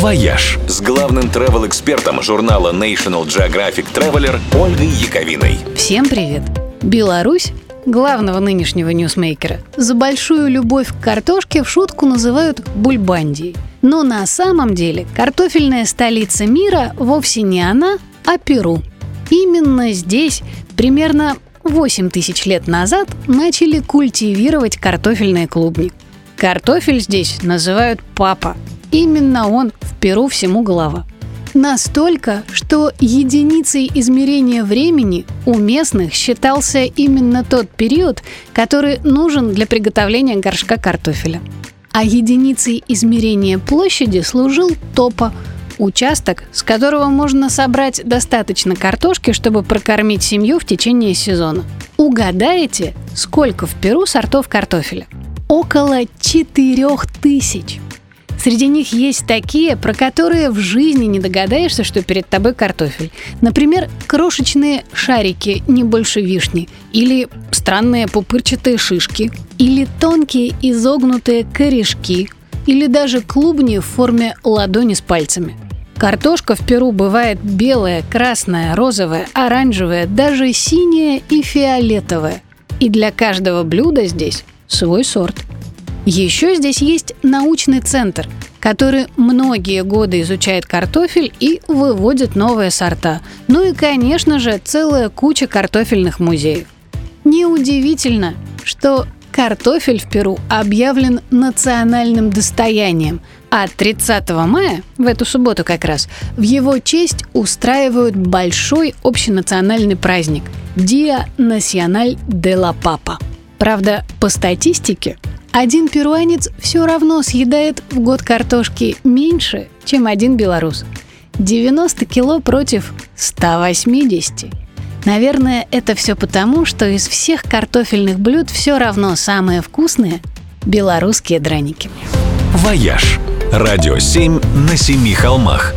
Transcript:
«Вояж» с главным travel-экспертом журнала National Geographic Traveler Ольгой Яковиной. Всем привет! Беларусь главного нынешнего ньюсмейкера, за большую любовь к картошке в шутку называют Бульбляндией. Но на самом деле картофельная столица мира вовсе не она, а Перу. Именно здесь примерно 8 тысяч лет назад начали культивировать картофельные клубни. Картофель здесь называют папа. Именно он Перу всему голова. Настолько, что единицей измерения времени у местных считался именно тот период, который нужен для приготовления горшка картофеля. А единицей измерения площади служил топа – участок, с которого можно собрать достаточно картошки, чтобы прокормить семью в течение сезона. Угадаете, сколько в Перу сортов картофеля? Около 4000. Среди них есть такие, про которые в жизни не догадаешься, что перед тобой картофель. Например, крошечные шарики не больше вишни, или странные пупырчатые шишки, или тонкие изогнутые корешки, или даже клубни в форме ладони с пальцами – Картошка в Перу бывает белая, красная, розовая, оранжевая, даже синяя и фиолетовая. И для каждого блюда здесь свой сорт. Еще здесь есть научный центр, который многие годы изучает картофель и выводит новые сорта. Ну и, конечно же, целая куча картофельных музеев. Неудивительно, что картофель в Перу объявлен национальным достоянием – а 30 мая, в эту субботу как раз, в его честь устраивают большой общенациональный праздник – Dia Nacional de la Papa. Правда, по статистике, один перуанец все равно съедает в год картошки меньше, чем один белорус. 90 кило против 180. Наверное, это все потому, что из всех картофельных блюд все равно самые вкусные – белорусские драники. «Вояж» Радио 7 на семи холмах.